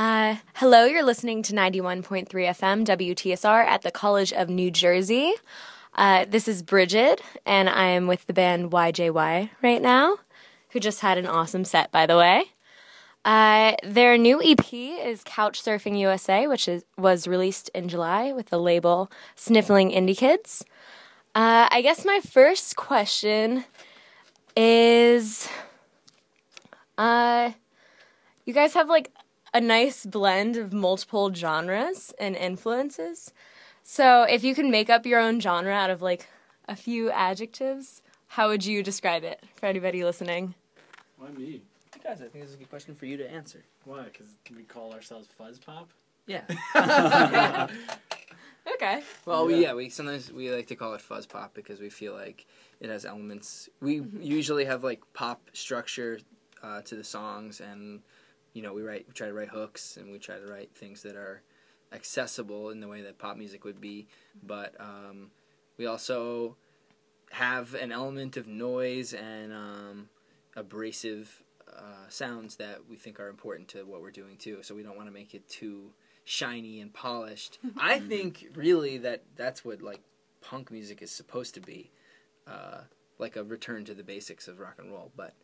Uh, hello, you're listening to 91.3 FM WTSR at the College of New Jersey. Uh, this is Bridget, and I am with the band YJY right now, who just had an awesome set, by the way. Uh, their new EP is Couch Surfing USA, which is, was released in July with the label Sniffling Indie Kids. Uh, I guess my first question is uh, you guys have like a nice blend of multiple genres and influences. So if you can make up your own genre out of like a few adjectives, how would you describe it for anybody listening? Why me? Guys, I think this is a good question for you to answer. Why? Because can we call ourselves Fuzz Pop? Yeah. Okay. Well, we Yeah. yeah we sometimes we like to call it fuzz pop because we feel like it has elements. We usually have like pop structure uh, to the songs, and you know we write we try to write hooks and we try to write things that are accessible in the way that pop music would be. But um, we also have an element of noise and um, abrasive uh, sounds that we think are important to what we're doing too. So we don't want to make it too shiny and polished. I think really that that's what like punk music is supposed to be, uh, like a return to the basics of rock and roll. But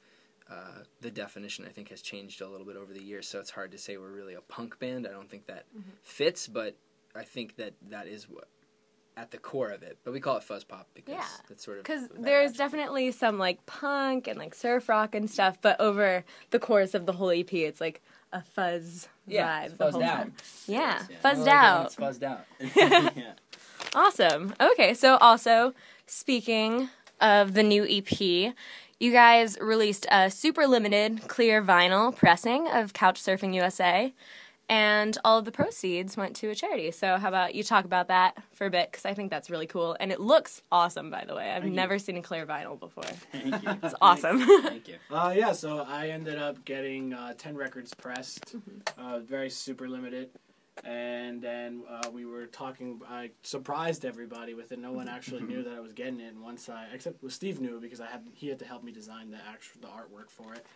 uh, the definition I think has changed a little bit over the years, so it's hard to say we're really a punk band. I don't think that fits, but I think that that is what at the core of it. But we call it fuzz pop because Yeah. that's sort of Because there's adjective. definitely some like punk and like surf rock and stuff, but over the course of the whole EP, it's like a fuzz Yeah, vibe fuzzed whole out. time. Yeah, Yeah. fuzzed out. It's fuzzed out. yeah. Awesome. Okay, so also speaking of the new EP, you guys released a super limited clear vinyl pressing of Couch Surfing USA, and all of the proceeds went to a charity. So, how about you talk about that for a bit? Because I think that's really cool, and it looks awesome. By the way, I've Thank you. never seen a clear vinyl before. Thank you. It's awesome. Thank you. Uh, yeah, so I ended up getting uh, 10 records pressed, uh, very super limited. And then uh, we were talking, I surprised everybody with it. No one actually knew that I was getting it. And once I, except well, Steve knew because I had he had to help me design the actual the artwork for it.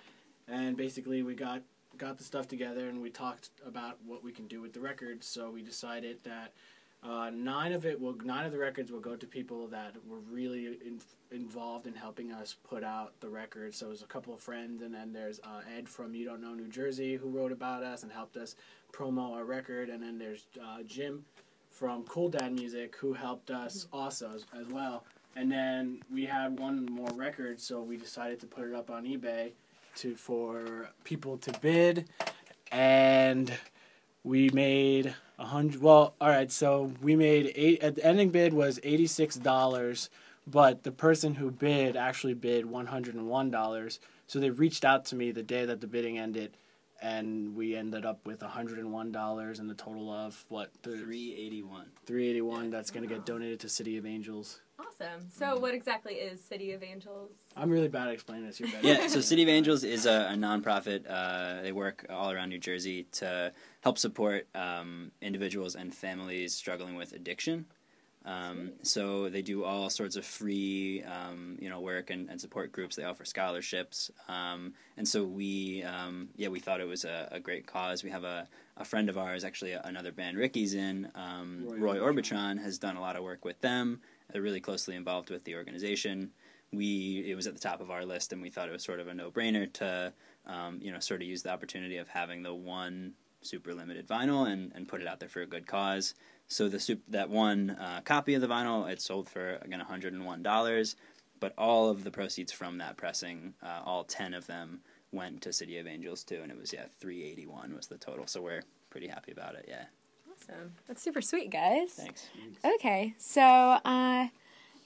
And basically, we got got the stuff together and we talked about what we can do with the records. So we decided that uh, nine of it will nine of the records will go to people that were really in, involved in helping us put out the record. So it was a couple of friends, and then there's uh, Ed from You Don't Know New Jersey who wrote about us and helped us promo our record, and then there's uh, Jim from Cool Dad Music who helped us also as, as well. And then we had one more record, so we decided to put it up on eBay to for people to bid, and we made a hundred. Well, all right. So we made eight. At the ending bid was eighty six dollars, but the person who bid actually bid one hundred and one dollars. So they reached out to me the day that the bidding ended, and we ended up with hundred and one dollars and a total of what Three eighty one. three eighty one. That's gonna get donated to City of Angels. awesome. So, what exactly is City of Angels? I'm really bad at explaining this. You're better. Yeah, so City of Angels is a, a nonprofit. Uh, they work all around New Jersey to help support um, individuals and families struggling with addiction. Um, so they do all sorts of free, um, you know, work and, and support groups. They offer scholarships, um, and so we, um, yeah, we thought it was a, a great cause. We have a, a friend of ours, actually another band Ricky's in, um, Roy Roy Orbitron, has done a lot of work with them. They're really closely involved with the organization we it was at the top of our list and we thought it was sort of a no-brainer to um, you know sort of use the opportunity of having the one super limited vinyl and, and put it out there for a good cause so the sup- that one uh, copy of the vinyl it sold for again $101 but all of the proceeds from that pressing uh, all 10 of them went to city of angels too and it was yeah 381 was the total so we're pretty happy about it yeah Awesome. That's super sweet, guys. thanks Okay, so uh, I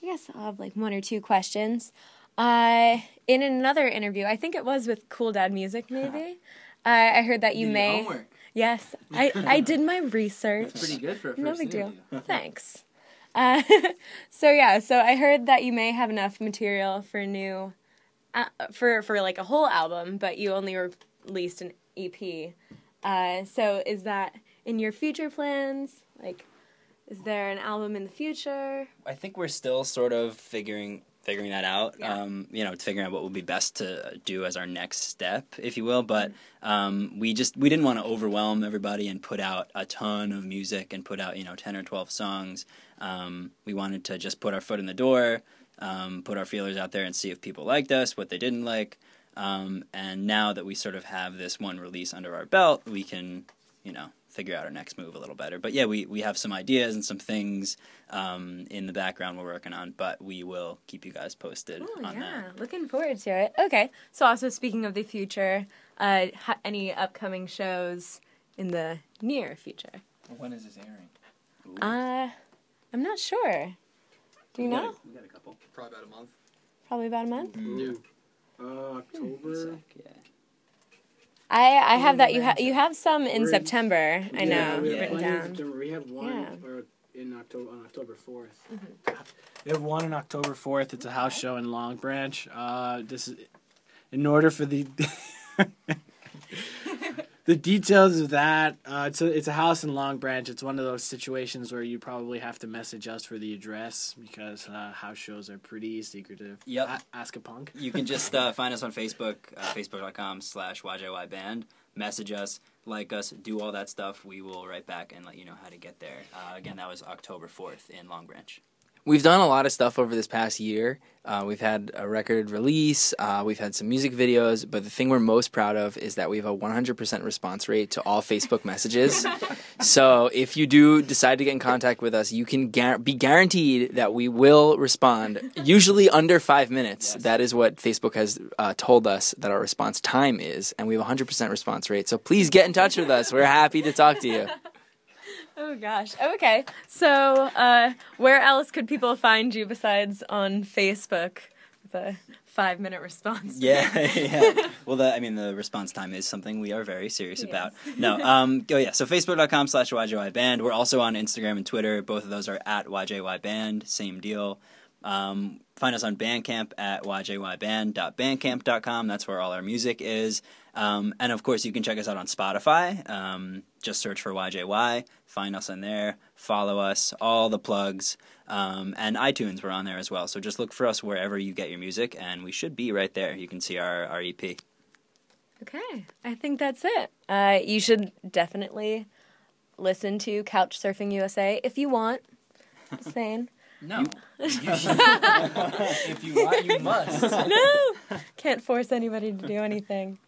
guess I'll have like one or two questions. Uh, in another interview, I think it was with Cool Dad Music, maybe. Uh, I heard that you Did may. homework. Yes, I, I did my research. It's pretty good for a first No big deal. interview. Thanks. Uh, so yeah, so I heard that you may have enough material for a new, uh, for for like a whole album, but you only released an EP. Uh, so is that in your future plans? Like, is there an album in the future? I think we're still sort of figuring figuring that out. Yeah. Um, you know, figuring out what would be best to do as our next step, if you will. But um, we just we didn't want to overwhelm everybody and put out a ton of music and put out you know ten or twelve songs. Um, we wanted to just put our foot in the door, um, put our feelers out there, and see if people liked us, what they didn't like. Um, and now that we sort of have this one release under our belt, we can you know figure out our next move a little better. But yeah, we, we have some ideas and some things um, in the background we're working on, but we will keep you guys posted Oh, on yeah. that. Looking forward to it. Okay. So, also speaking of the future, uh, ha- any upcoming shows in the near future? When is this airing? Uh, I'm not sure. Do you We got a- know? we got a couple. Probably about a month. Probably about a month. Yeah, Uh, October. Sec, yeah. I I have that. You have you have some in We're in- September. I Yeah, know we have written down. We have one Yeah. or in October on October 4th We have one on October fourth. It's a house show in Long Branch. Uh, this is in order for the the details of that. Uh, it's a it's a house in Long Branch. It's one of those situations where you probably have to message us for the address because uh, house shows are pretty secretive. Yep. A- ask a punk. You can just uh, find us on Facebook, uh, facebook.com slash YJYBand. Message us, like us, do all that stuff. We will write back and let you know how to get there. Uh, again, that was October 4th in Long Branch. We've done a lot of stuff over this past year. Uh, we've had a record release, uh, we've had some music videos, but the thing we're most proud of is that we have a 100% response rate to all Facebook messages. so if you do decide to get in contact with us, you can gar- be guaranteed that we will respond, usually under five minutes. Yes. That is what Facebook has uh, told us that our response time is, and we have a 100% response rate. So please get in touch with us. We're happy to talk to you. Oh gosh. Okay. So, uh, where else could people find you besides on Facebook with a five minute response? Yeah, yeah. Well, the, I mean, the response time is something we are very serious Yes. about. No, um, oh yeah. So facebook.com slash YJY band. We're also on Instagram and Twitter. Both of those are at YJY band. Same deal. Um, find us on Bandcamp at yjyband.bandcamp.com. That's where all our music is. Um, and of course, you can check us out on Spotify. Um, just search for YJY. Find us on there. Follow us. All the plugs. Um, and iTunes, we're on there as well. So just look for us wherever you get your music, and we should be right there. You can see our, our EP. Okay. I think that's it. Uh, you should definitely listen to Couch Surfing USA if you want. Just saying. No. if you want, you must. no! Can't force anybody to do anything.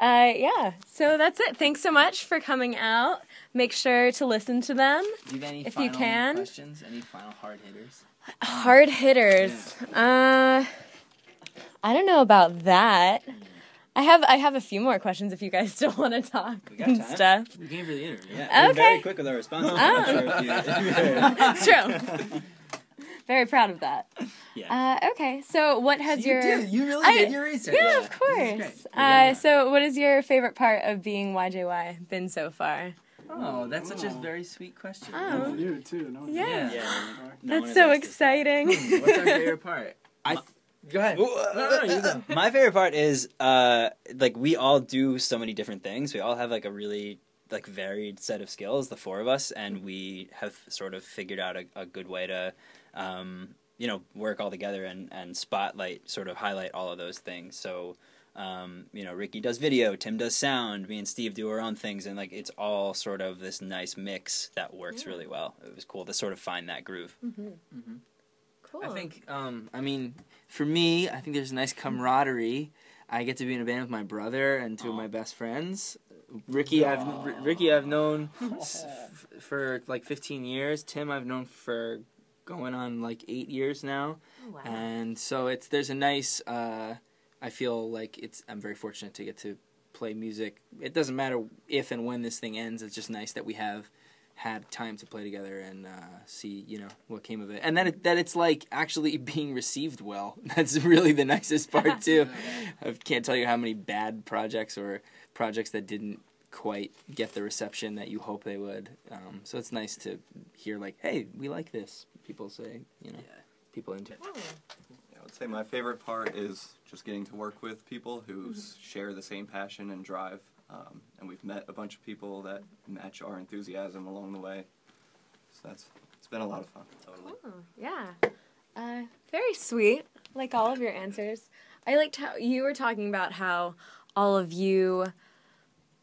Uh, yeah, so that's it. Thanks so much for coming out. Make sure to listen to them. Do you have any If you can. questions? Any final hard hitters? Hard hitters. Uh, I don't know about that. I have I have a few more questions if you guys still want to talk We got and time. stuff. We came for the interview. Yeah, we're very Okay. quick with our responses. Oh. It's true. Very proud of that. yeah. Uh, okay, so what has your You really I- did your research. yeah, of course. Uh, so what is your favorite part of being YJY been so far? Oh, that's such a very sweet question. Oh. You too. No one's- Yeah. yeah. That's No one so asked us that. exciting. What's our favorite part? I. Go ahead. No, no. My favorite part is uh, like we all do so many different things. We all have like a really like varied set of skills, the four of us, and we have sort of figured out a, a good way to, um, you know, work all together and and spotlight, sort of highlight all of those things. So. Um, you know, Ricky does video, Tim does sound, me and Steve do our own things, and like it's all sort of this nice mix that works Yeah. really well. It was cool to sort of find that groove. cool. I think, um, I mean, for me, I think there's a nice camaraderie. I get to be in a band with my brother and two of my best friends. Ricky, I've R- Ricky, I've known s- f- for like 15 years. Tim, I've known for going on like eight years now, Oh, wow. and so it's there's a nice. Uh, I feel like it's. I'm very fortunate to get to play music. It doesn't matter if and when this thing ends. It's just nice that we have had time to play together and uh, see you know what came of it. And that it, that it's like actually being received well. That's really the nicest part too. I can't tell you how many bad projects or projects that didn't quite get the reception that you hope they would. Um, so it's nice to hear like hey we like this people say you know people into it. Oh, I would say my favorite part is just getting to work with people who s share the same passion and drive. Um, and we've met a bunch of people that match our enthusiasm along the way. So that's it's been a lot of fun. Totally. Oh, yeah. Uh, very sweet. like all of your answers. I liked how you were talking about how all of you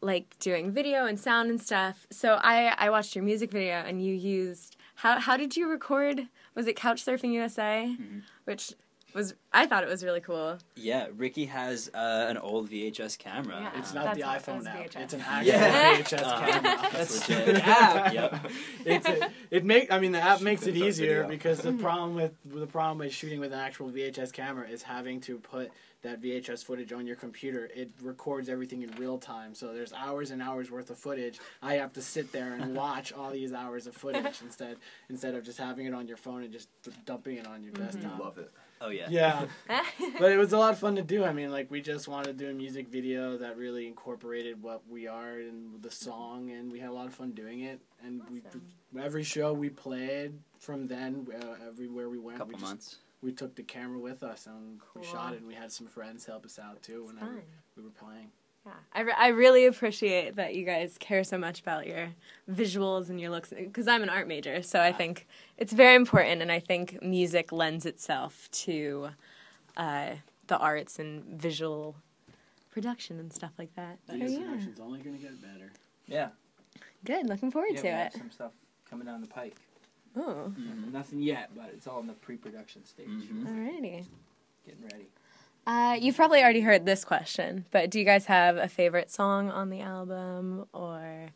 like doing video and sound and stuff. So I I watched your music video and you used how how did you record? Was it Couchsurfing USA? Which was I thought it was really cool. Yeah, Ricky has uh, an old VHS camera. Yeah. It's not That's the what- iPhone that's app. VHS. It's an actual Yeah. VHS Uh, camera. That's legit. legit. app. Yep. it's a, it make I mean the app makes it easier video. because the problem with the problem with shooting with an actual VHS camera is having to put that VHS footage on your computer. It records everything in real time, so there's hours and hours worth of footage. I have to sit there and watch all these hours of footage instead instead of just having it on your phone and just dumping it on your desktop. Love it. Oh yeah. Yeah, but it was a lot of fun to do. I mean, like we just wanted to do a music video that really incorporated what we are and the song, and we had a lot of fun doing it. And Awesome. we every show we played from then, uh, everywhere we went, couple we just, we took the camera with us and we shot it. And we had some friends help us out too whenever Fun. we were playing. Yeah, I, re- I really appreciate that you guys care so much about your visuals and your looks because I'm an art major, so I think it's very important, and I think music lends itself to uh, the arts and visual production and stuff like that. So, yeah, connection's only gonna get better. Yeah. good. Looking forward yeah, to we have it. some stuff coming down the pike. Oh, Nothing yet, but it's all in the pre-production stage. Mhm. alrighty. Getting ready. Uh, you've probably already heard this question, but do you guys have a favorite song on the album or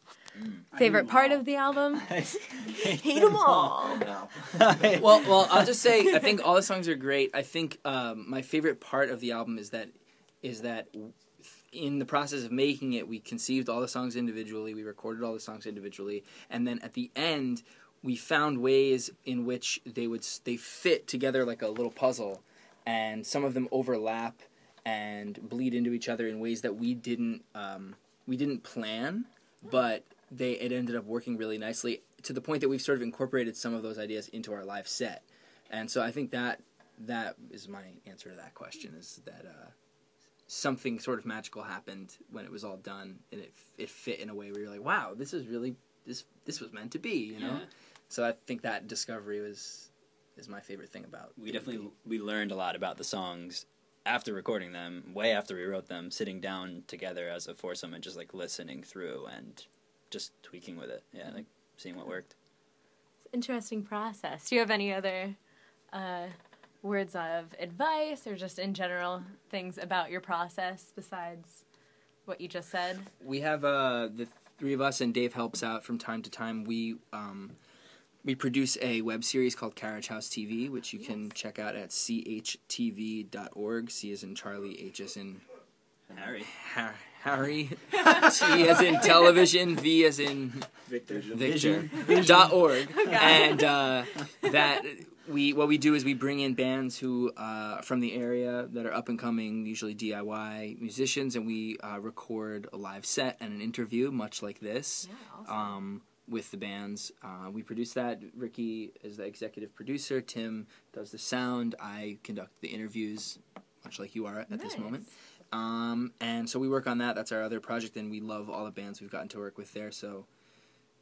favorite part of the album? Hate them all. Now. well, well, I'll just say I think all the songs are great. I think um, my favorite part of the album is that is that in the process of making it, we conceived all the songs individually, we recorded all the songs individually, and then at the end, we found ways in which they would they fit together like a little puzzle, and some of them overlap and bleed into each other in ways that we didn't um, we didn't plan, but they it ended up working really nicely to the point that we've sort of incorporated some of those ideas into our live set, and so I think that that is my answer to that question is that uh, something sort of magical happened when it was all done and it it fit in a way where you're like wow this is really this this was meant to be you know Yeah. so I think that discovery was is my favorite thing about We the definitely EP. we learned a lot about the songs after recording them, way after we wrote them, sitting down together as a foursome and just like listening through and just tweaking with it. Yeah, like seeing what worked. It's an interesting process. Do you have any other uh, words of advice or just in general things about your process besides what you just said? we have uh, the three of us and Dave helps out from time to time. We um, we produce a web series called Carriage House TV, which you can check out at chtv.org. C as in Charlie, H as in Harry. ha- Harry, T as in television, V as in Victor. Victor. Dot org, and uh, that we what we do is we bring in bands who uh, from the area that are up and coming, usually DIY musicians, and we uh, record a live set and an interview, much like this, um, with the bands. Uh, we produce that. Ricky is the executive producer. Tim does the sound. I conduct the interviews, much like you are at this moment. Um, and so we work on that. That's our other project, and we love all the bands we've gotten to work with there. So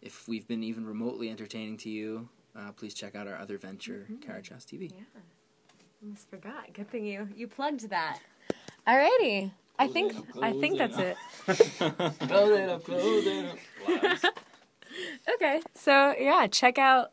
if we've been even remotely entertaining to you, uh, please check out our other venture, Carriage House TV. Yeah. Almost forgot. Good thing you you plugged that. Alrighty. I think I think that's it. Close it up, close it up. Okay. So yeah, check out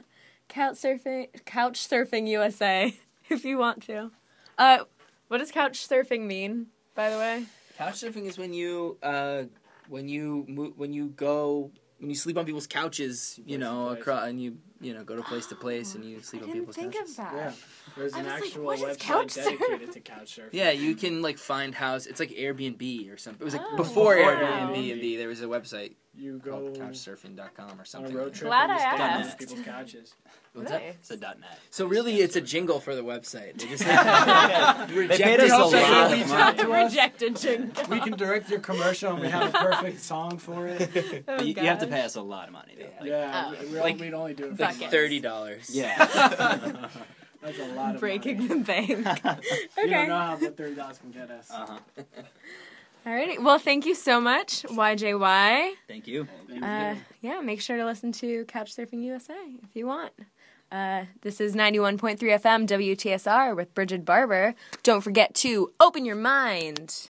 Couch Surfing Couch Surfing USA if you want to. Uh what does couch surfing mean, by the way? Couch surfing is when you uh, when you mo- when you go when you sleep on people's couches, you Place know, across and you you know go to place to place and you sleep I on didn't people's think couches. of that. Yeah, there's I an was like, actual what is website couch surfing? dedicated to couch surfing. Yeah, you can like find house. It's like Airbnb or something. It was like Oh, before wow. Airbnb. There was a website You go called couchsurfing.com or on a something. road trip Glad and you I stay on asked. people's couches. What's that? Nice. It's a dot net. So really, it's a jingle for the website. They just They paid us a Help lot you of money. to us. Rejected jingle. We can direct your commercial, and we have a perfect song for it. Oh, But you, you have to gosh. pay us a lot of money though. Like, Yeah, Oh. we, we, oh. Like- we'd only do it for like Buckets. thirty dollars. Yeah. That's a lot of Breaking money. the bank. You don't know how what thirty dollars can get us. uh-huh. Alrighty. Well, thank you so much, YJY. Thank you. Thank Uh, you. yeah, make sure to listen to Couch Surfing USA if you want. Uh, this is 91.3 FM WTSR with Bridget Barber. Don't forget to open your mind.